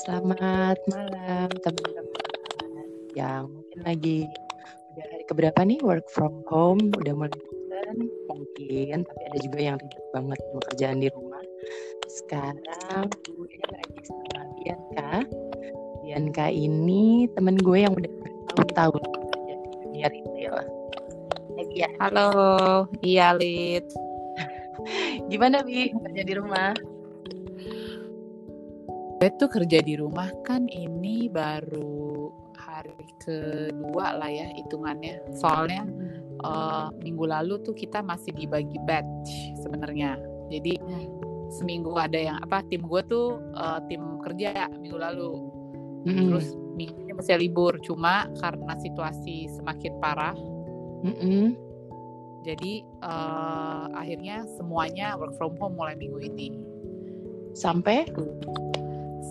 Selamat malam teman-teman yang mungkin lagi udah hari keberapa nih work from home, udah mulai bosan mungkin, tapi ada juga yang ribet banget bekerjaan di rumah. Sekarang gue lagi sama Bianca. Bianca ini temen gue yang udah bertahun-tahun kerja di dunia retail. Ya. Halo, iya Lid. Gimana Bi kerja di rumah? Tuh kerja di rumah kan ini baru hari kedua lah ya hitungannya. Soalnya uh, minggu lalu tuh kita masih dibagi batch sebenarnya. Jadi seminggu ada yang apa tim gue tuh uh, tim kerja minggu lalu. Mm-mm. Terus minggunya masih libur. Cuma karena situasi semakin parah, Mm-mm. jadi uh, akhirnya semuanya work from home mulai minggu ini. sampai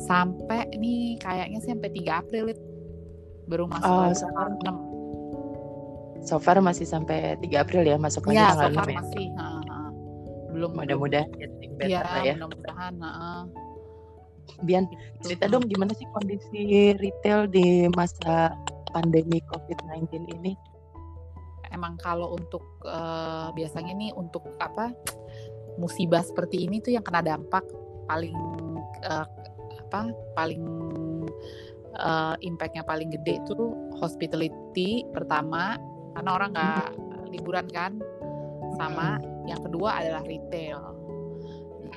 sampai nih kayaknya sih sampai 3 April Lid. baru masuk Oh, lagi sampai- tanggal so far masih sampai 3 April ya masuk 6 lagi ya so far 6 ya. masih ha, ha. belum Mudah-mudahan ya, lah ya. mudah-mudahan ha, ha. Bian, Gitu. cerita dong gimana sih kondisi retail di masa pandemi COVID-19 ini? emang kalau untuk eh, biasanya nih untuk apa musibah seperti ini tuh yang kena dampak paling eh, apa paling eh, impactnya paling gede itu hospitality pertama karena orang nggak liburan kan sama yang kedua adalah retail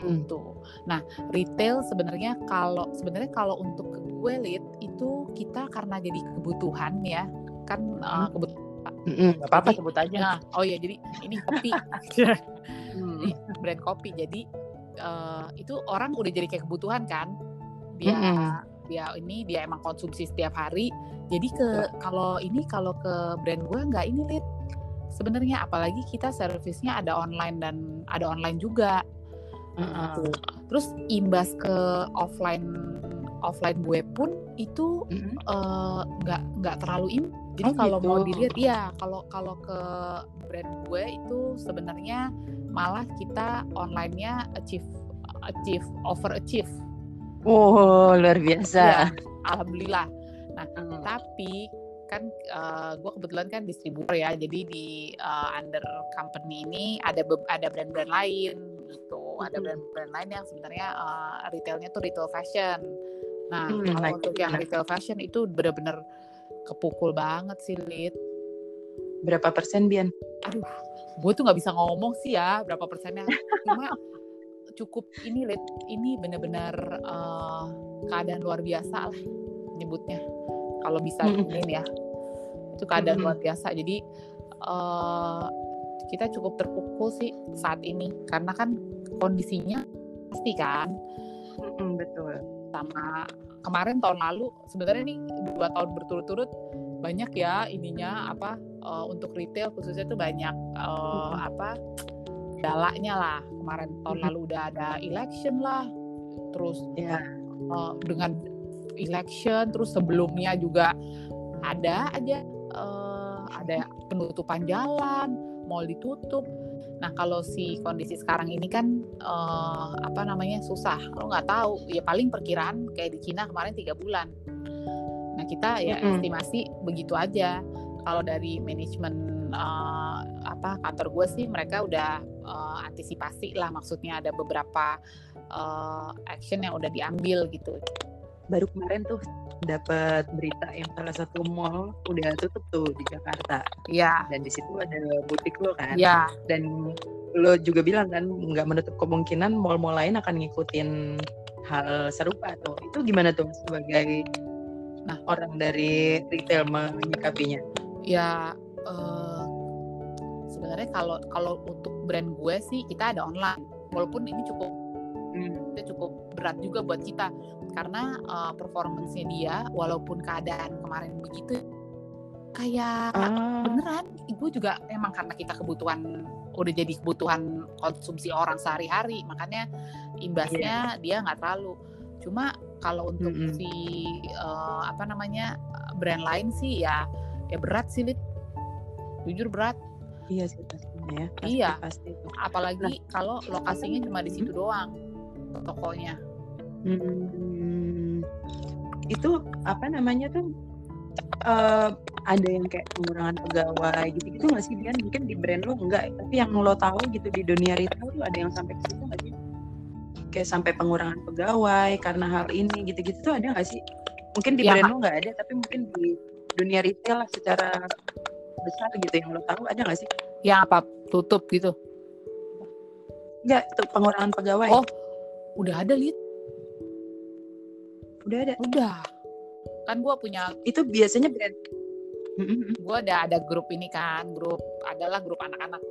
Hmm. gitu. Nah, retail sebenarnya kalau sebenarnya kalau untuk gue Lid, itu kita karena jadi kebutuhan ya kan eh, Hmm. kebutuhan Mm-mm, nggak apa-apa sebut aja. Nah, oh ya jadi ini kopi, Hmm. ini brand kopi. Jadi eh, itu orang udah jadi kayak kebutuhan kan. Dia Mm-mm. dia ini dia emang konsumsi setiap hari. Jadi ke kalau ini kalau ke brand gue nggak ini lid. Sebenarnya apalagi kita servisnya ada online dan ada online juga. Heeh. Gitu. Terus imbas ke offline offline gue pun itu eh, nggak nggak terlalu im jadi Oh, kalau gitu. mau dilihat iya kalau kalau ke brand gue itu sebenarnya malah kita onlinenya achieve achieve over achieve Wow, luar biasa. ya alhamdulillah Hmm. tapi kan eh, gue kebetulan kan distributor ya jadi di eh, under company ini ada ada brand-brand lain gitu ada Mhm. brand-brand lain yang sebenarnya eh, retailnya tuh retail fashion nah Hmm, kalau nah, untuk yang gimana? retail fashion itu bener-bener kepukul banget sih Lid Berapa persen, Bian? aduh gue tuh nggak bisa ngomong sih ya berapa persennya cuma cukup ini Lid ini bener-bener eh, keadaan luar biasa lah nyebutnya kalau bisa ini ya. Itu keadaan luar biasa. Jadi eh, kita cukup terpukul sih saat ini. Karena kan kondisinya pasti kan. Betul. sama kemarin tahun lalu sebenarnya nih dua tahun berturut-turut banyak ya ininya apa eh, untuk retail khususnya tuh banyak eh, apa galaknya lah. Kemarin tahun lalu udah ada election lah. Terus Ya. eh, dengan election terus sebelumnya juga ada aja eh, ada penutupan jalan mall ditutup. Nah kalau si kondisi sekarang ini kan eh, apa namanya susah. Lo nggak tahu ya paling perkiraan kayak di Cina kemarin tiga bulan. Nah kita ya Mm-mm. estimasi begitu aja. Kalau dari manajemen eh, apa kantor gue sih mereka udah eh, antisipasi lah maksudnya ada beberapa eh, action yang udah diambil gitu Baru kemarin tuh dapat berita yang salah satu mall udah tutup tuh di Jakarta. ya Dan di situ ada butik lo kan. ya Dan lo juga bilang kan nggak menutup kemungkinan mall-mall lain akan ngikutin hal serupa tuh. Itu gimana tuh sebagai Nah. orang dari retail menyikapinya? ya eh, sebenarnya kalau kalau untuk brand gue sih kita ada online. Walaupun ini cukup Hmm. itu cukup berat juga buat kita. Karena eh, performance-nya dia walaupun keadaan kemarin begitu kayak Ah, beneran. Gue juga emang karena kita kebutuhan udah jadi kebutuhan konsumsi orang sehari-hari makanya imbasnya dia nggak terlalu. Cuma kalau untuk Mm-mm. si eh, apa namanya brand lain sih ya ya berat sih Lid. jujur berat iya sih pastinya ya. Pasti, Iya. Pasti apalagi kalau lokasinya cuma di situ doang tokonya Hmm. itu apa namanya tuh uh, ada yang kayak pengurangan pegawai gitu gitu nggak sih Dian mungkin di brand lo enggak tapi yang lo tahu gitu di dunia retail tuh ada yang sampai ke situ nggak sih kayak sampai pengurangan pegawai karena hal ini gitu-gitu tuh ada nggak sih mungkin di ya, brand lo nggak ada tapi mungkin di dunia retail secara besar gitu yang lo tahu ada nggak sih yang apa tutup gitu Enggak, tuh pengurangan pegawai. Oh, udah ada, Lid. Udah ada. Udah. Kan gue punya. Itu biasanya brand. Gue ada ada grup ini kan, grup adalah grup anak-anak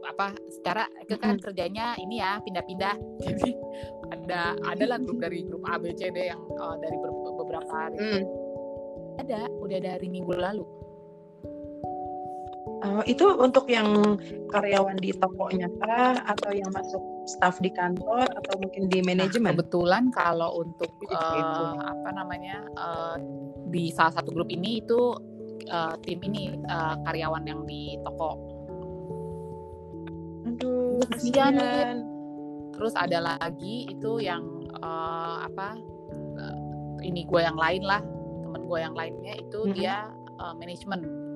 apa secara itu kan mm-hmm. kerjanya ini ya pindah-pindah jadi ada adalah grup dari grup A B C D yang uh, dari beberapa hari mm. ada udah dari minggu lalu Uh, itu untuk yang karyawan di tokonya kah atau yang masuk staff di kantor atau mungkin di nah, manajemen? Nah, kebetulan kalau untuk uh, apa namanya uh, di salah satu grup ini itu uh, tim ini uh, karyawan yang di toko. Aduh, kasihan. Terus ada lagi itu yang uh, apa? Uh, ini gue yang lain lah, temen gue yang lainnya itu hmm. dia uh, manajemen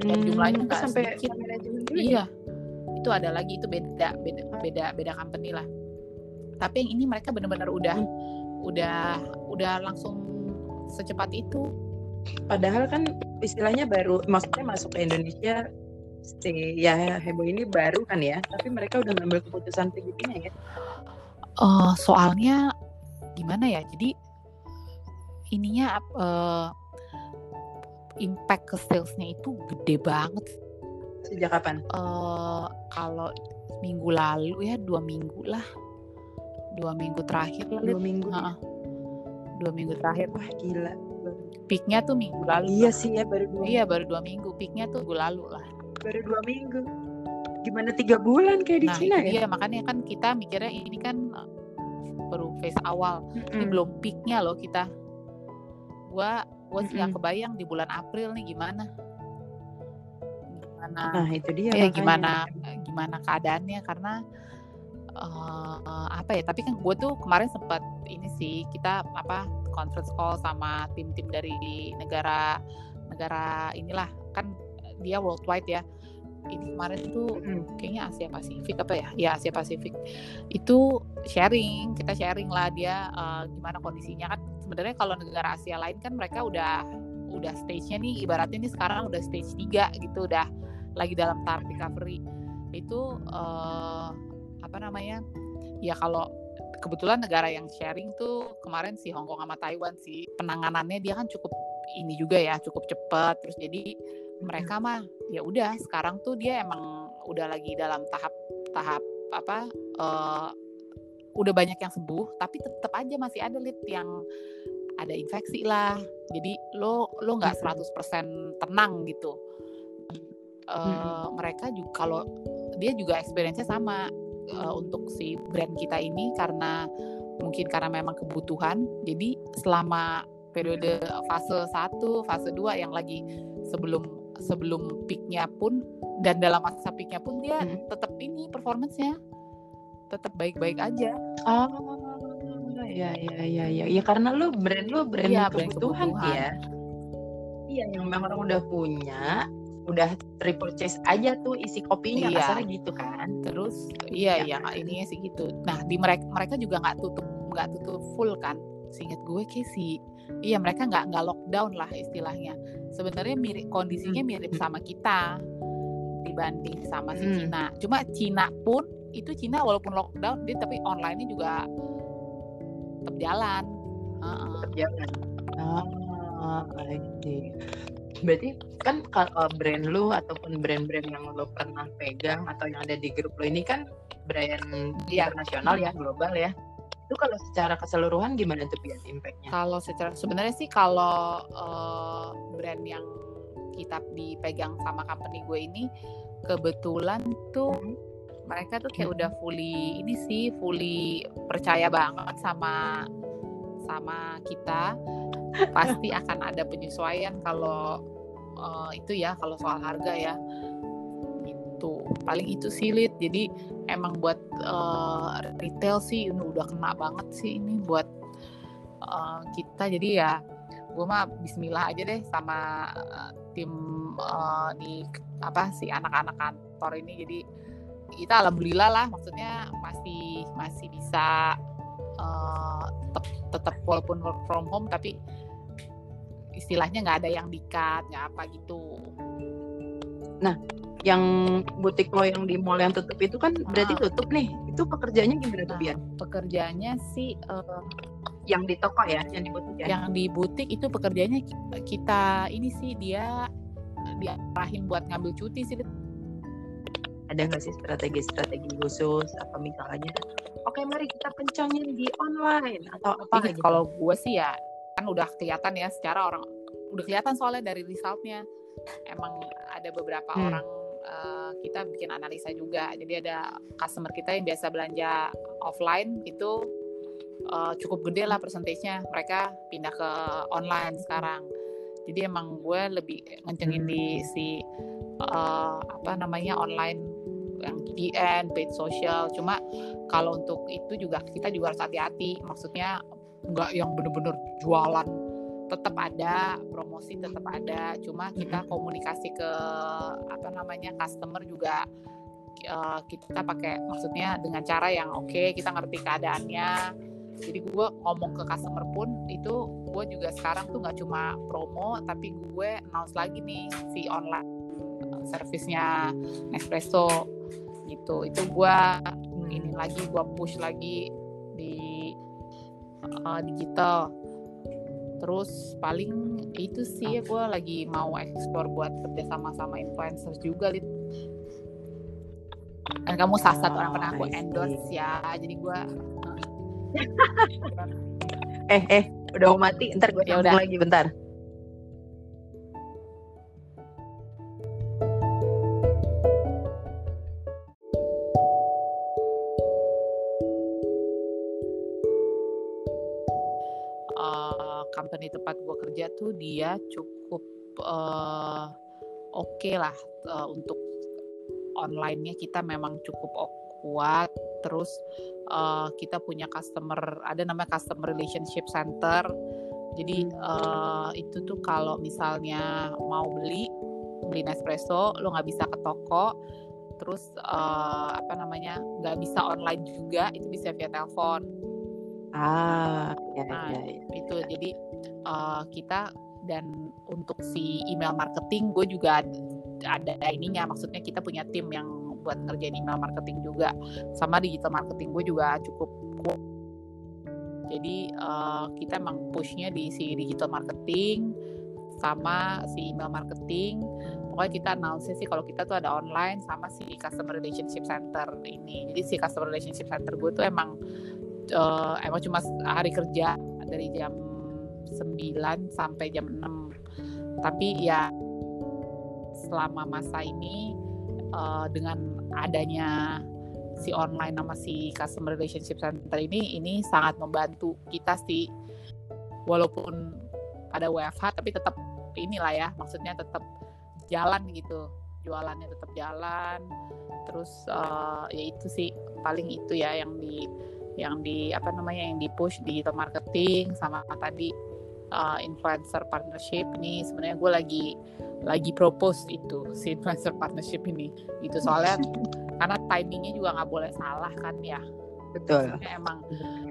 dan hmm, jumlahnya nggak sampai sedikit. Ya? iya itu ada lagi itu beda beda beda beda company lah tapi yang ini mereka benar-benar udah hmm. udah udah langsung secepat itu padahal kan istilahnya baru maksudnya masuk ke Indonesia si ya heboh ini baru kan ya tapi mereka udah ngambil keputusan begini ya uh, soalnya gimana ya jadi ininya uh, impact ke salesnya itu gede banget. Sejak kapan? Uh, kalau minggu lalu ya dua minggu lah, dua minggu terakhir lah. Dua minggu. Uh, dua minggu terakhir. Wah gila. Peaknya tuh minggu lalu. Iya lah. sih ya baru dua. Iya baru dua minggu. Peaknya tuh minggu lalu lah. Baru dua minggu. Gimana tiga bulan kayak di nah, Cina ya? Iya makanya kan kita mikirnya ini kan baru phase awal. Mm -hmm. Ini belum peaknya loh kita. Gua gue nggak mm -hmm. kebayang di bulan April nih gimana. Gimana nah itu dia ya gimana gimana keadaannya karena uh, apa ya tapi kan gue tuh kemarin sempat ini sih kita apa conference call sama tim-tim dari negara negara inilah kan dia worldwide ya ini kemarin tuh hmm. kayaknya Asia Pasifik apa ya? Ya Asia Pasifik. Itu sharing kita sharing lah dia uh, gimana kondisinya. Kan sebenarnya kalau negara Asia lain kan mereka udah udah stage-nya nih ibaratnya ini sekarang udah stage 3 gitu udah lagi dalam tahap recovery. Itu uh, apa namanya? Ya kalau kebetulan negara yang sharing tuh kemarin si Hong Kong sama Taiwan sih. Penanganannya dia kan cukup ini juga ya cukup cepat terus jadi mereka mah ya udah sekarang tuh dia emang udah lagi dalam tahap tahap apa uh, udah banyak yang sembuh tapi tetap aja masih ada lid yang ada infeksi lah. Jadi lo lo nggak 100% tenang gitu. Uh, hmm. mereka juga kalau dia juga experience-nya sama uh, untuk si brand kita ini karena mungkin karena memang kebutuhan. Jadi selama periode fase 1, fase 2 yang lagi sebelum sebelum peaknya pun dan dalam masa peaknya pun dia hmm. tetap ini performancenya tetap baik-baik aja. Oh, ya ya ya ya ya karena lu brand lu brand ya, kebutuhan, brand kebutuhan ya. Iya yang memang orang udah punya, udah repurchase aja tuh isi kopinya iya. kasarnya gitu kan. Terus iya iya ya, ininya sih gitu. Nah di mereka mereka juga nggak tutup nggak tutup full kan. Seingat gue kayak sih iya mereka nggak nggak lockdown lah istilahnya sebenarnya mirip kondisinya hmm. mirip sama kita dibanding sama si hmm. Cina cuma Cina pun itu Cina walaupun lockdown dia tapi online-nya juga tetap jalan tetap jalan oh, okay. berarti kan kalau brand lu ataupun brand-brand yang lo pernah pegang atau yang ada di grup lo ini kan brand ya. internasional ya global ya itu kalau secara keseluruhan gimana tuh biar impactnya? Kalau secara sebenarnya sih kalau uh, brand yang kita dipegang sama company gue ini kebetulan tuh hmm. mereka tuh kayak hmm. udah fully ini sih fully percaya banget sama sama kita pasti akan ada penyesuaian kalau uh, itu ya kalau soal harga ya gitu paling itu silit jadi emang buat uh, retail sih ini udah kena banget sih ini buat uh, kita. Jadi ya gue mah Bismillah aja deh sama uh, tim uh, di apa sih anak-anak kantor ini. Jadi kita alhamdulillah lah maksudnya masih masih bisa uh, tetap tetap walaupun work from home tapi istilahnya nggak ada yang dikat nggak apa gitu. Nah, yang butik lo yang di mall yang tutup itu kan berarti ah. tutup nih. Itu pekerjaannya gimana tuh, nah, Pekerjaannya sih uh, yang di toko ya, yang di butik ya. Yang di butik itu pekerjaannya kita ini sih dia diarahin buat ngambil cuti sih. Ada nggak sih strategi-strategi khusus apa misalnya? Oke, mari kita kencangin di online atau apa? Gitu? Kalau gue sih ya kan udah kelihatan ya secara orang udah kelihatan soalnya dari resultnya emang ada beberapa hmm. orang uh, kita bikin analisa juga jadi ada customer kita yang biasa belanja offline itu uh, cukup gede lah persentasenya mereka pindah ke online sekarang jadi emang gue lebih ngencengin di si uh, apa namanya online yang PN, paid social. Cuma kalau untuk itu juga kita juga harus hati-hati. Maksudnya nggak yang bener-bener jualan tetap ada promosi tetap ada. Cuma kita komunikasi ke apa namanya customer juga uh, kita pakai maksudnya dengan cara yang oke okay, kita ngerti keadaannya. Jadi gue ngomong ke customer pun itu gue juga sekarang tuh nggak cuma promo tapi gue announce lagi nih si online uh, servisnya Nespresso gitu. Itu gue ini lagi gue push lagi uh, digital terus paling itu sih ya gue lagi mau explore buat kerja sama sama influencer juga lit kan kamu salah satu orang pernah gue endorse ya jadi gue eh eh udah mau mati ntar gue ya udah. lagi bentar dia cukup uh, oke okay lah uh, untuk online-nya kita memang cukup kuat. Terus uh, kita punya customer ada namanya customer relationship center. Jadi uh, itu tuh kalau misalnya mau beli beli Nespresso lo nggak bisa ke toko. Terus uh, apa namanya nggak bisa online juga itu bisa via telepon. Ah ya, nah, ya, ya. itu. jadi uh, kita dan untuk si email marketing gue juga ada, ininya. Maksudnya kita punya tim yang buat ngerjain email marketing juga. Sama digital marketing gue juga cukup kuat. Jadi uh, kita emang pushnya di si digital marketing sama si email marketing. Pokoknya kita announce sih kalau kita tuh ada online sama si customer relationship center ini. Jadi si customer relationship center gue tuh emang uh, emang cuma hari kerja dari jam 9 sampai jam 6 tapi ya selama masa ini uh, dengan adanya si online nama si customer relationship center ini ini sangat membantu kita sih. Walaupun ada WFH tapi tetap inilah ya maksudnya tetap jalan gitu. Jualannya tetap jalan terus uh, ya itu sih paling itu ya yang di yang di apa namanya yang di push di marketing sama tadi uh, influencer partnership ini sebenarnya gue lagi lagi propose itu si influencer partnership ini. Itu soalnya karena timingnya juga nggak boleh salah kan ya. Betul. Maksudnya emang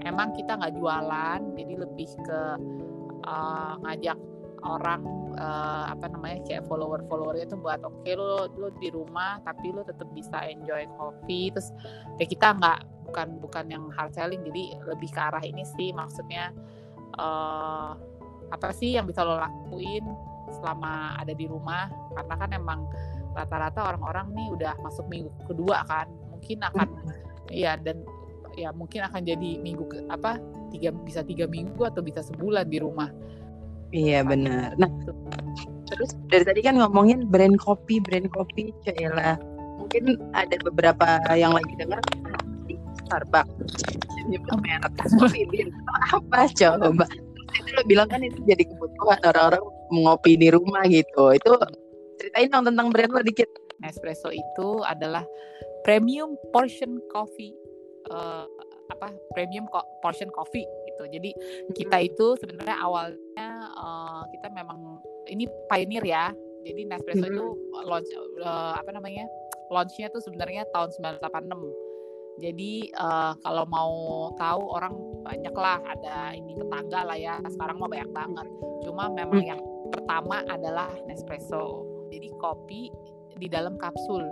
emang kita nggak jualan jadi lebih ke uh, ngajak orang uh, apa namanya kayak follower followernya itu buat oke okay, lo lo di rumah tapi lo tetap bisa enjoy kopi terus ya kita nggak bukan bukan yang hard selling jadi lebih ke arah ini sih maksudnya uh, apa sih yang bisa lo lakuin selama ada di rumah? Karena kan emang rata-rata orang-orang nih udah masuk minggu kedua kan mungkin akan ya dan ya mungkin akan jadi minggu ke, apa tiga bisa tiga minggu atau bisa sebulan di rumah. Iya benar. nah terus dari tadi kan ngomongin brand kopi brand kopi Cela mungkin ada beberapa yang lagi dengar Starbucks. Nyebut merek kopi apa coba itu lo bilang kan itu jadi kebutuhan orang-orang mengopi di rumah gitu itu ceritain dong tentang brand lo dikit Nespresso itu adalah premium portion coffee uh, apa premium portion coffee itu gitu. Jadi kita itu sebenarnya awalnya uh, kita memang ini pioneer ya. Jadi Nespresso itu launch uh, apa namanya? Launchnya tuh sebenarnya tahun 1986. Jadi uh, kalau mau tahu orang banyak lah ada ini tetangga lah ya. Sekarang mah banyak banget. Cuma memang hmm. yang pertama adalah Nespresso. Jadi kopi di dalam kapsul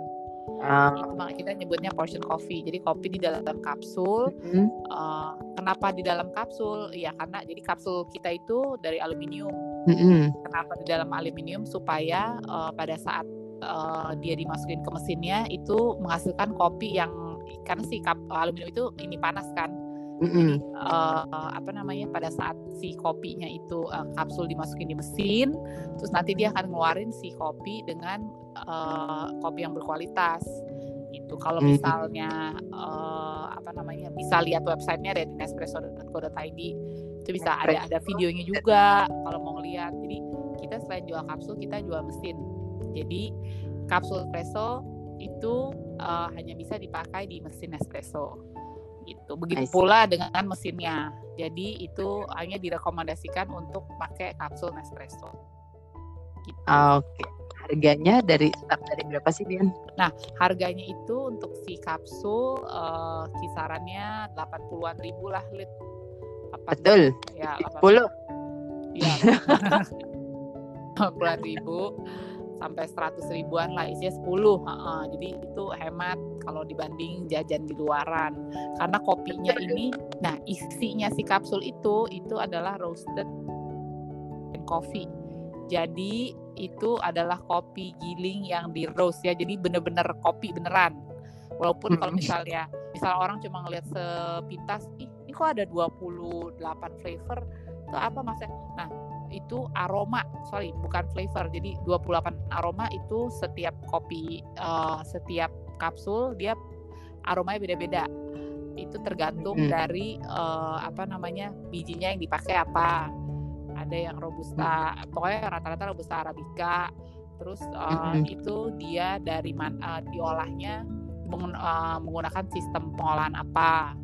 Uh. Itu kita nyebutnya portion coffee. Jadi kopi di dalam kapsul. Uh, kenapa di dalam kapsul? Ya karena jadi kapsul kita itu dari aluminium. Mm-hmm. Kenapa di dalam aluminium? Supaya uh, pada saat uh, dia dimasukin ke mesinnya itu menghasilkan kopi yang karena si kap, aluminium itu ini panas kan Mm-hmm. uh, apa namanya pada saat si kopinya itu uh, kapsul dimasukin di mesin, terus nanti dia akan ngeluarin si kopi dengan uh, kopi yang berkualitas. Itu kalau misalnya uh, apa namanya bisa lihat websitenya ada di nespresso.co.id itu bisa ada ada videonya juga kalau mau ngeliat. Jadi kita selain jual kapsul kita jual mesin. Jadi kapsul espresso itu uh, hanya bisa dipakai di mesin espresso gitu. Begitu pula dengan mesinnya. Jadi itu hanya direkomendasikan untuk pakai kapsul Nespresso. Gitu. Oke. Okay. Harganya dari start dari berapa sih, Bian? Nah, harganya itu untuk si kapsul uh, kisarannya 80-an ribu lah, Lit. Betul. Ya, 80. Iya. 80 ribu sampai 100 ribuan lah isinya 10 uh, jadi itu hemat kalau dibanding jajan di luaran. Karena kopinya ini nah isinya si kapsul itu itu adalah roasted coffee. Jadi itu adalah kopi giling yang di roast ya jadi bener-bener kopi beneran. Walaupun kalau misalnya misal orang cuma ngelihat sepintas ih ini kok ada 28 flavor itu apa maksudnya? Nah itu aroma sorry bukan flavor jadi 28 aroma itu setiap kopi uh, setiap kapsul dia aromanya beda-beda itu tergantung hmm. dari uh, apa namanya bijinya yang dipakai apa ada yang robusta hmm. pokoknya rata-rata robusta arabica terus uh, hmm. itu dia dari man, uh, diolahnya menggunakan sistem pengolahan apa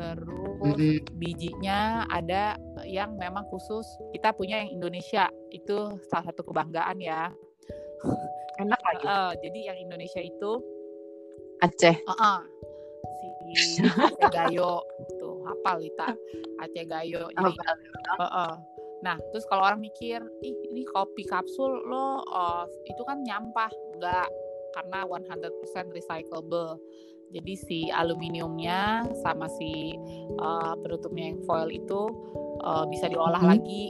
terus mm-hmm. bijinya ada yang memang khusus kita punya yang Indonesia. Itu salah satu kebanggaan ya. Enak lagi. Uh, jadi yang Indonesia itu Aceh. Uh-uh. si Aceh Gayo. Tuh hafal kita. Aceh Gayo jadi uh, uh. nah terus kalau orang mikir ih ini kopi kapsul lo uh, itu kan nyampah. Enggak karena 100% recyclable jadi si aluminiumnya sama si uh, penutupnya yang foil itu uh, bisa diolah hmm. lagi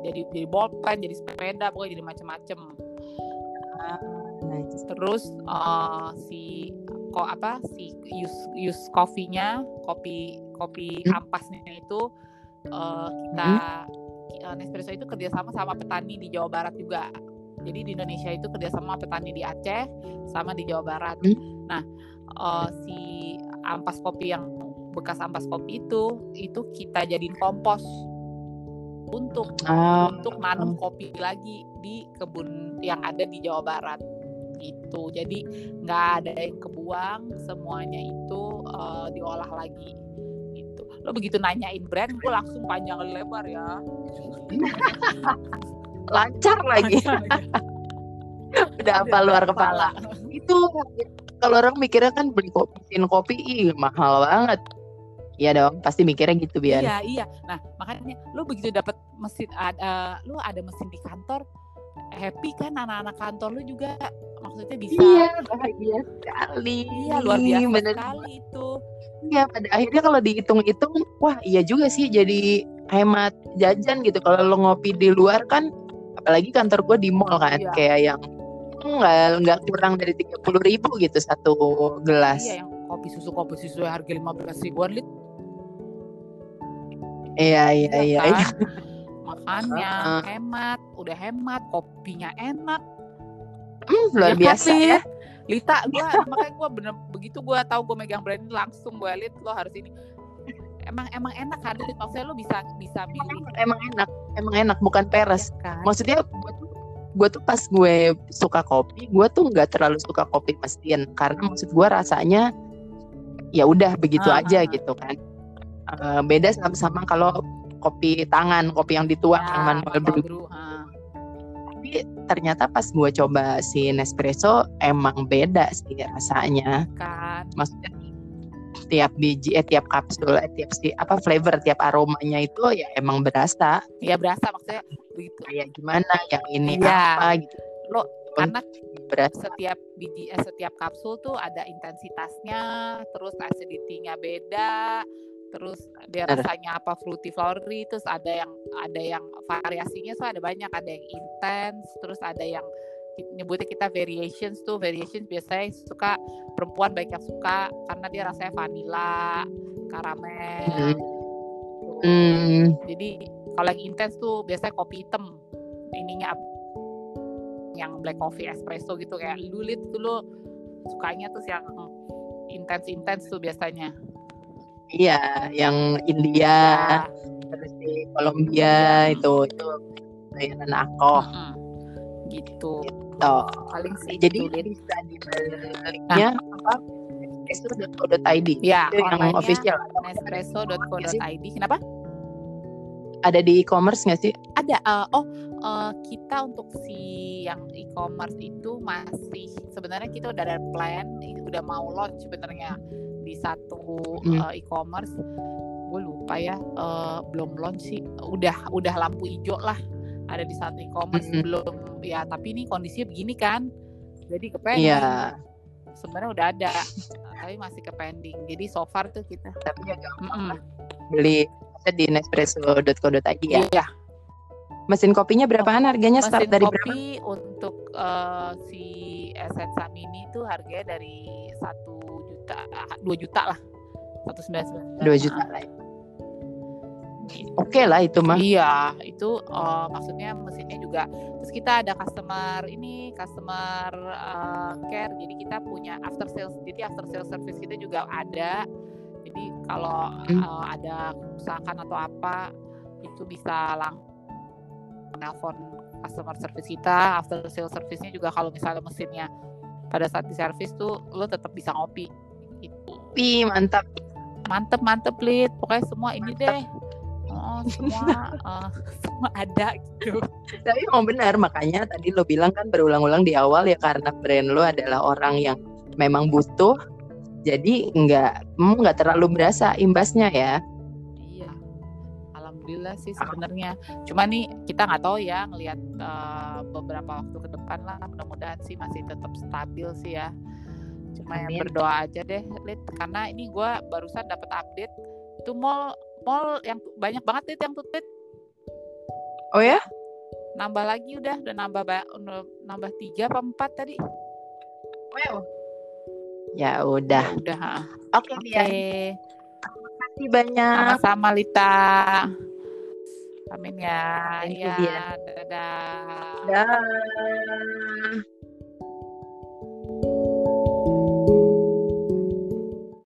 jadi jadi bolpen, jadi sepeda, pokoknya jadi macam-macam. Uh, nice. Terus uh, si kok apa si use use kopinya, kopi kopi hmm. ampasnya itu uh, kita hmm. Nespresso itu kerjasama sama petani di Jawa Barat juga. Jadi di Indonesia itu kerjasama petani di Aceh sama di Jawa Barat. Hmm. Nah uh, si ampas kopi yang bekas ampas kopi itu itu kita jadiin kompos. Untuk uh, untuk nanam kopi lagi di kebun yang ada di Jawa Barat. Gitu. Jadi nggak ada yang kebuang semuanya itu uh, diolah lagi. Gitu. Lo begitu nanyain brand gue langsung panjang lebar ya. Lancar lagi. Udah apa luar kepala. Itu kalau orang mikirnya kan beli kopi mesin kopi ih mahal banget Iya dong, pasti mikirnya gitu biar. Iya iya. Nah makanya lu begitu dapat mesin ada, lu ada mesin di kantor, happy kan anak-anak kantor lu juga maksudnya bisa. Iya bahagia sekali. Iya luar biasa Bener. sekali itu. Iya pada akhirnya kalau dihitung-hitung, wah iya juga sih jadi hemat jajan gitu. Kalau lo ngopi di luar kan, apalagi kantor gue di mall kan, iya. kayak yang nggak nggak kurang dari tiga puluh ribu gitu satu gelas. Iya, yang kopi susu kopi susu harga lima belas ribuan lit. Iya iya iya. iya. Kan? Makannya uh, hemat, udah hemat, kopinya enak. Hmm, luar ya, biasa ya. Lita, gua makanya gua bener begitu gua tahu gua megang brand ini langsung gua lihat lo harus ini. Emang emang enak kan? Maksudnya lo bisa bisa pilih. Emang enak, emang enak bukan peres. Ya, kan? Maksudnya gue tuh pas gue suka kopi gue tuh nggak terlalu suka kopi mesin karena maksud gue rasanya ya udah begitu uh, aja uh, gitu kan. Uh, beda sama, sama kalau kopi tangan, kopi yang dituang Ya, yang manual brew. Tapi ternyata pas gue coba si Nespresso emang beda sih rasanya. kan. Maksudnya tiap biji, eh tiap kapsul, eh tiap si apa flavor, tiap aromanya itu ya emang berasa ya berasa maksudnya begitu kayak gimana yang ini Iya. apa gitu. lo karena Berasa. setiap biji eh, setiap kapsul tuh ada intensitasnya terus acidity-nya beda terus dia rasanya apa fruity flowery terus ada yang ada yang variasinya tuh ada banyak ada yang intense terus ada yang nyebutnya kita variations tuh variations biasanya suka perempuan banyak yang suka karena dia rasanya vanilla karamel Hmm. Hmm, jadi kalau yang intense tuh biasanya kopi hitam ininya yang black coffee espresso gitu kayak lulit tuh lo sukanya tuh yang intens intens tuh biasanya iya, yang India, Ya, terus di Kolombia itu itu layanan aku. mm-mm. Gitu. Tuh. paling sih Jadi Lid. bisa dibaliknya apa? Nespresso.co.id ya itu yang official. Nespresso.co.id kenapa? Ada di e-commerce nggak sih? ada. Eh, oh eh, kita untuk si yang e-commerce itu masih sebenarnya kita udah ada plan udah mau launch sebenarnya di satu Hmm. eh, e-commerce. Gue lupa ya eh, belum launch sih. Udah udah lampu hijau lah ada di satu e-commerce Mm-mm. belum ya tapi ini kondisinya begini kan jadi kepengen Iya, sebenarnya udah ada tapi masih ke pending jadi so far tuh kita tapi agak Mm-mm. beli di nespresso.co.id ya. Iya, Mesin kopinya berapaan harganya start mesin dari kopi berapa? untuk eh, si Essenza Mini itu harganya dari satu juta dua juta lah satu sembilan 2 juta lah. ya. Oke lah itu mah. iya itu eh, maksudnya mesinnya juga. Terus kita ada customer ini customer eh, care. Jadi kita punya after sales. Jadi after sales service kita juga ada. Jadi kalau Hmm. eh, ada kerusakan atau apa itu bisa langsung nelpon customer service kita. After sales service-nya juga kalau misalnya mesinnya pada saat di service tuh lo tetap bisa ngopi. Gitu. Kopi mantap. mantep mantep lid pokoknya semua ini Mantap. deh oh, semua eh, semua ada gitu Tapi emang benar makanya tadi lo bilang kan berulang-ulang di awal ya karena brand lo adalah orang yang memang butuh. Jadi nggak hmm, nggak terlalu berasa imbasnya ya. iya alhamdulillah sih sebenarnya cuma nih kita nggak tahu ya ngelihat eh, beberapa waktu ke depan lah mudah-mudahan sih masih tetap stabil sih ya cuma ya Amin. berdoa aja deh lid karena ini gue barusan dapat update itu mall mall yang banyak banget lid yang tutup. Oh ya? nambah lagi udah udah nambah nambah tiga apa empat tadi Wow. Ya udah. Ya udah. Oke, oke Bian. Terima kasih banyak. sama-sama Lita amin ya Thank ya dadah Dah.